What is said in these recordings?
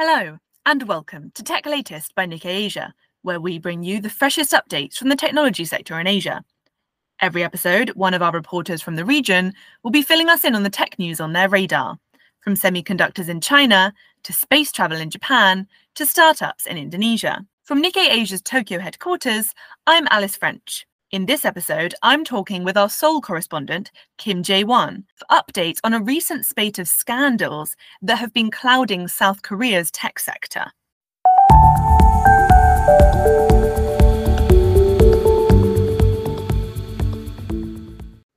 Hello, and welcome to Tech Latest by Nikkei Asia, where we bring you the freshest updates from the technology sector in Asia. Every episode, one of our reporters from the region will be filling us in on the tech news on their radar, from semiconductors in China to space travel in Japan to startups in Indonesia. From Nikkei Asia's Tokyo headquarters, I'm Alice French. In this episode, I'm talking with our Seoul correspondent, Kim Jae-won, for updates on a recent spate of scandals that have been clouding South Korea's tech sector.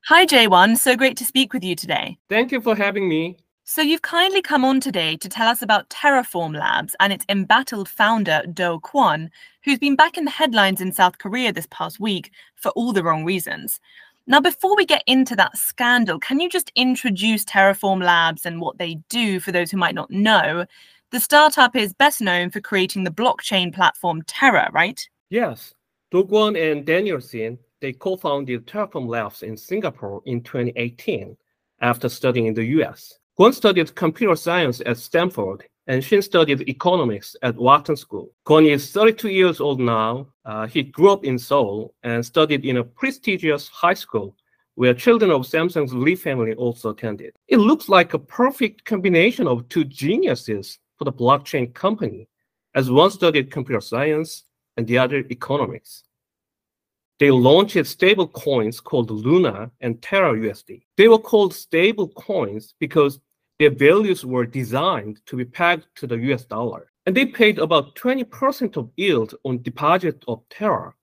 Hi, Jae-won. So great to speak with you today. Thank you for having me. So, you've kindly come on today to tell us about Terraform Labs and its embattled founder, Do Kwon, who's been back in the headlines in South Korea this past week for all the wrong reasons. Now, before we get into that scandal, can you just introduce Terraform Labs and what they do for those who might not know? The startup is best known for creating the blockchain platform Terra, right? Yes. Do Kwon and Daniel Shin, they co-founded Terraform Labs in Singapore in 2018 after studying in the US. Kwon studied computer science at Stanford, and Shin studied economics at Wharton School. Kwon is 32 years old now. Uh, he grew up in Seoul and studied in a prestigious high school where children of Samsung's Lee family also attended. It looks like a perfect combination of two geniuses for the blockchain company, as one studied computer science and the other economics they launched stable coins called Luna and Terra USD. They were called stable coins because their values were designed to be pegged to the US dollar. And they paid about 20% of yield on deposit of Terra,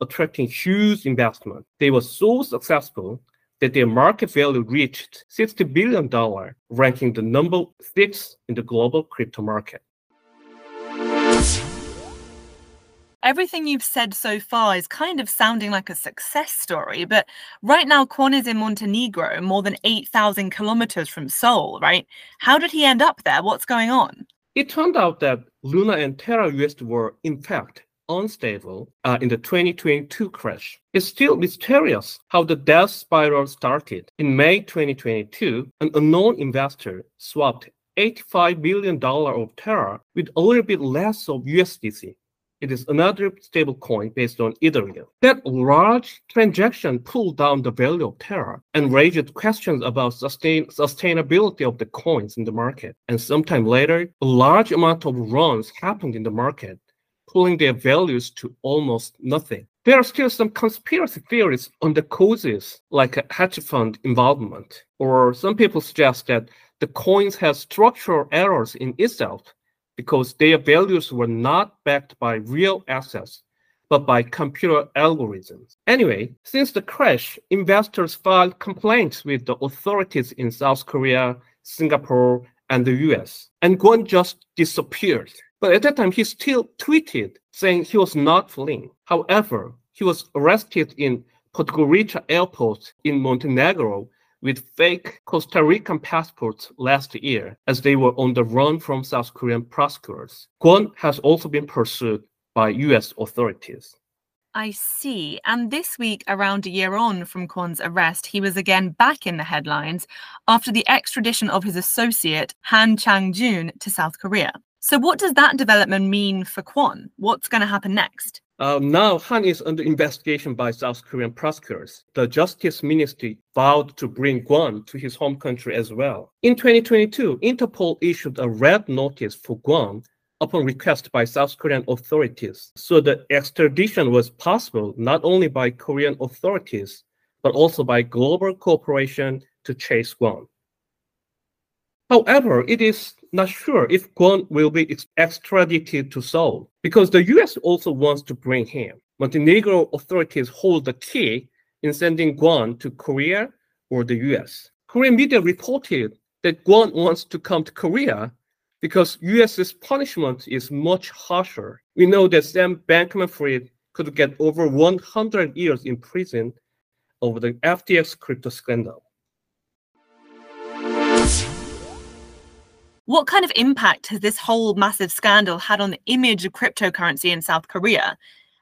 attracting huge investment. They were so successful that their market value reached $60 billion, ranking the number six in the global crypto market. Everything you've said so far is kind of sounding like a success story, but right now Kwon is in Montenegro, more than 8,000 kilometers from Seoul, right? How did he end up there? What's going on? It turned out that Luna and Terra USD were, in fact, unstable uh, in the 2022 crash. It's still mysterious how the death spiral started. In May 2022, an unknown investor swapped $85 billion of Terra with a little bit less of USDC it is another stablecoin based on Ethereum. That large transaction pulled down the value of Terra and raised questions about sustain, sustainability of the coins in the market. And sometime later, a large amount of runs happened in the market, pulling their values to almost nothing. There are still some conspiracy theories on the causes, like a hedge fund involvement, or some people suggest that the coins have structural errors in itself because their values were not backed by real assets, but by computer algorithms. Anyway, since the crash, investors filed complaints with the authorities in South Korea, Singapore, and the US. And Kwon just disappeared. But at that time, he still tweeted saying he was not fleeing. However, he was arrested in Podgorica airport in Montenegro with fake Costa Rican passports last year as they were on the run from South Korean prosecutors. Kwon has also been pursued by US authorities. I see. And this week, around a year on from Kwon's arrest, he was again back in the headlines after the extradition of his associate, Han Chang-jun, to South Korea. So, what does that development mean for Kwon? What's going to happen next? Uh, now, Han is under investigation by South Korean prosecutors. The Justice Ministry vowed to bring Kwon to his home country as well. In 2022, Interpol issued a red notice for Kwon upon request by South Korean authorities. So the extradition was possible not only by Korean authorities, but also by global cooperation to chase Kwon. However, it is not sure if Kwon will be extradited to Seoul because the US also wants to bring him. Montenegro authorities hold the key in sending Kwon to Korea or the US. Korean media reported that Kwon wants to come to Korea because US's punishment is much harsher. We know that Sam Bankman-Fried could get over 100 years in prison over the FTX crypto scandal. What kind of impact has this whole massive scandal had on the image of cryptocurrency in South Korea?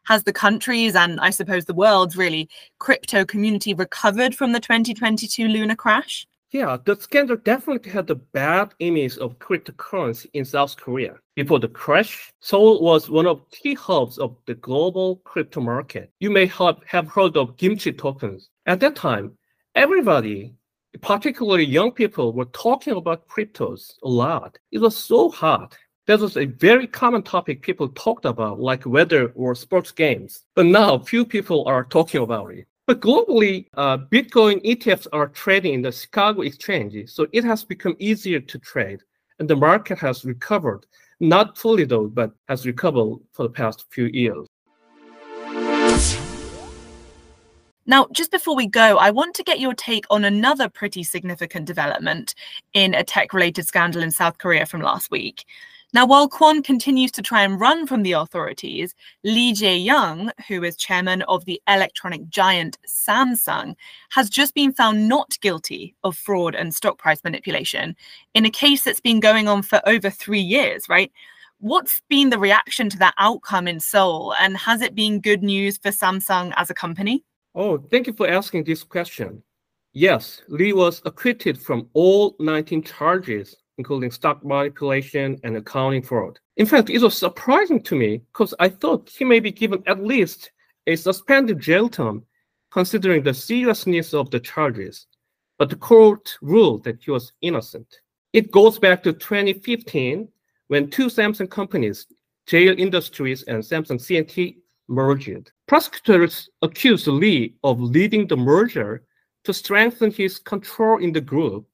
Has the countries and I suppose the world's really crypto community recovered from the 2022 Luna crash? Yeah, the scandal definitely had the bad image of cryptocurrency in South Korea. Before the crash, Seoul was one of key hubs of the global crypto market. You may have heard of Kimchi tokens. At that time, everybody, particularly young people, were talking about cryptos a lot. It was so hot. That was a very common topic people talked about, like weather or sports games. But now, few people are talking about it. But globally, uh, Bitcoin ETFs are trading in the Chicago exchange, so it has become easier to trade, and the market has recovered. Not fully though, but has recovered for the past few years. Now, just before we go, I want to get your take on another pretty significant development in a tech related scandal in South Korea from last week. Now, while Kwon continues to try and run from the authorities, Lee Jae-yong, who is chairman of the electronic giant Samsung, has just been found not guilty of fraud and stock price manipulation in a case that's been going on for over three years, right? What's been the reaction to that outcome in Seoul, and has it been good news for Samsung as a company? Oh, thank you for asking this question. Yes, Lee was acquitted from all 19 charges including stock manipulation and accounting fraud. In fact, it was surprising to me because I thought he may be given at least a suspended jail term, considering the seriousness of the charges. But the court ruled that he was innocent. It goes back to 2015 when two Samsung companies, Cheil Industries and Samsung C&T, merged. Prosecutors accused Lee of leading the merger to strengthen his control in the group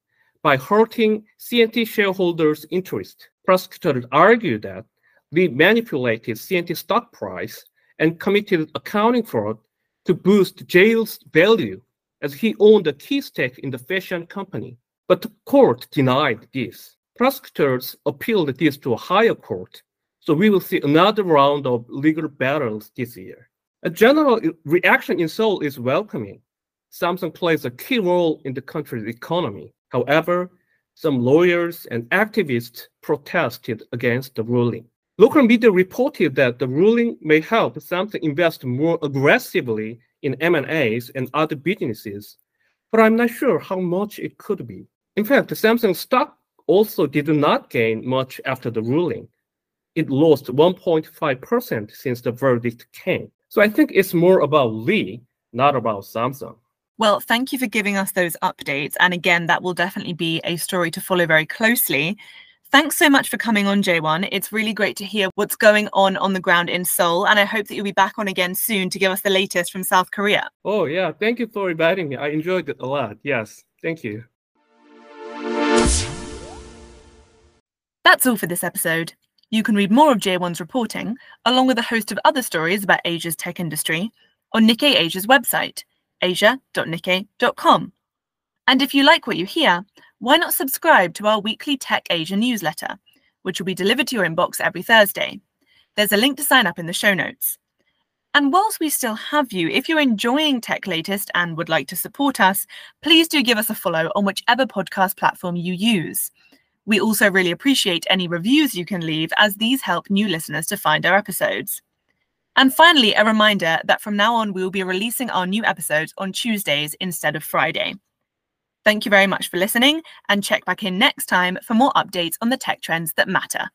by hurting C&T shareholders' interest. Prosecutors argued that Lee manipulated C&T stock price and committed accounting fraud to boost Cheil's value as he owned a key stake in the fashion company. But the court denied this. Prosecutors appealed this to a higher court, so we will see another round of legal battles this year. A general reaction in Seoul is welcoming. Samsung plays a key role in the country's economy. However, some lawyers and activists protested against the ruling. Local media reported that the ruling may help Samsung invest more aggressively in M&As and other businesses, but I'm not sure how much it could be. In fact, Samsung stock also did not gain much after the ruling. It lost 1.5% since the verdict came. So I think it's more about Lee, not about Samsung. Well, thank you for giving us those updates. And again, that will definitely be a story to follow very closely. Thanks so much for coming on, Jaewon. It's really great to hear what's going on on the ground in Seoul. And I hope that you'll be back on again soon to give us the latest from South Korea. Oh, yeah. Thank you for inviting me. I enjoyed it a lot. Yes. Thank you. That's all for this episode. You can read more of Jae-won's reporting, along with a host of other stories about Asia's tech industry, on Nikkei Asia's website asia.nikkei.com. And if you like what you hear, why not subscribe to our weekly Tech Asia newsletter, which will be delivered to your inbox every Thursday. There's a link to sign up in the show notes. And whilst we still have you, if you're enjoying Tech Latest and would like to support us, please do give us a follow on whichever podcast platform you use. We also really appreciate any reviews you can leave, as these help new listeners to find our episodes. And finally, a reminder that from now on, we will be releasing our new episodes on Tuesdays instead of Friday. Thank you very much for listening and check back in next time for more updates on the tech trends that matter.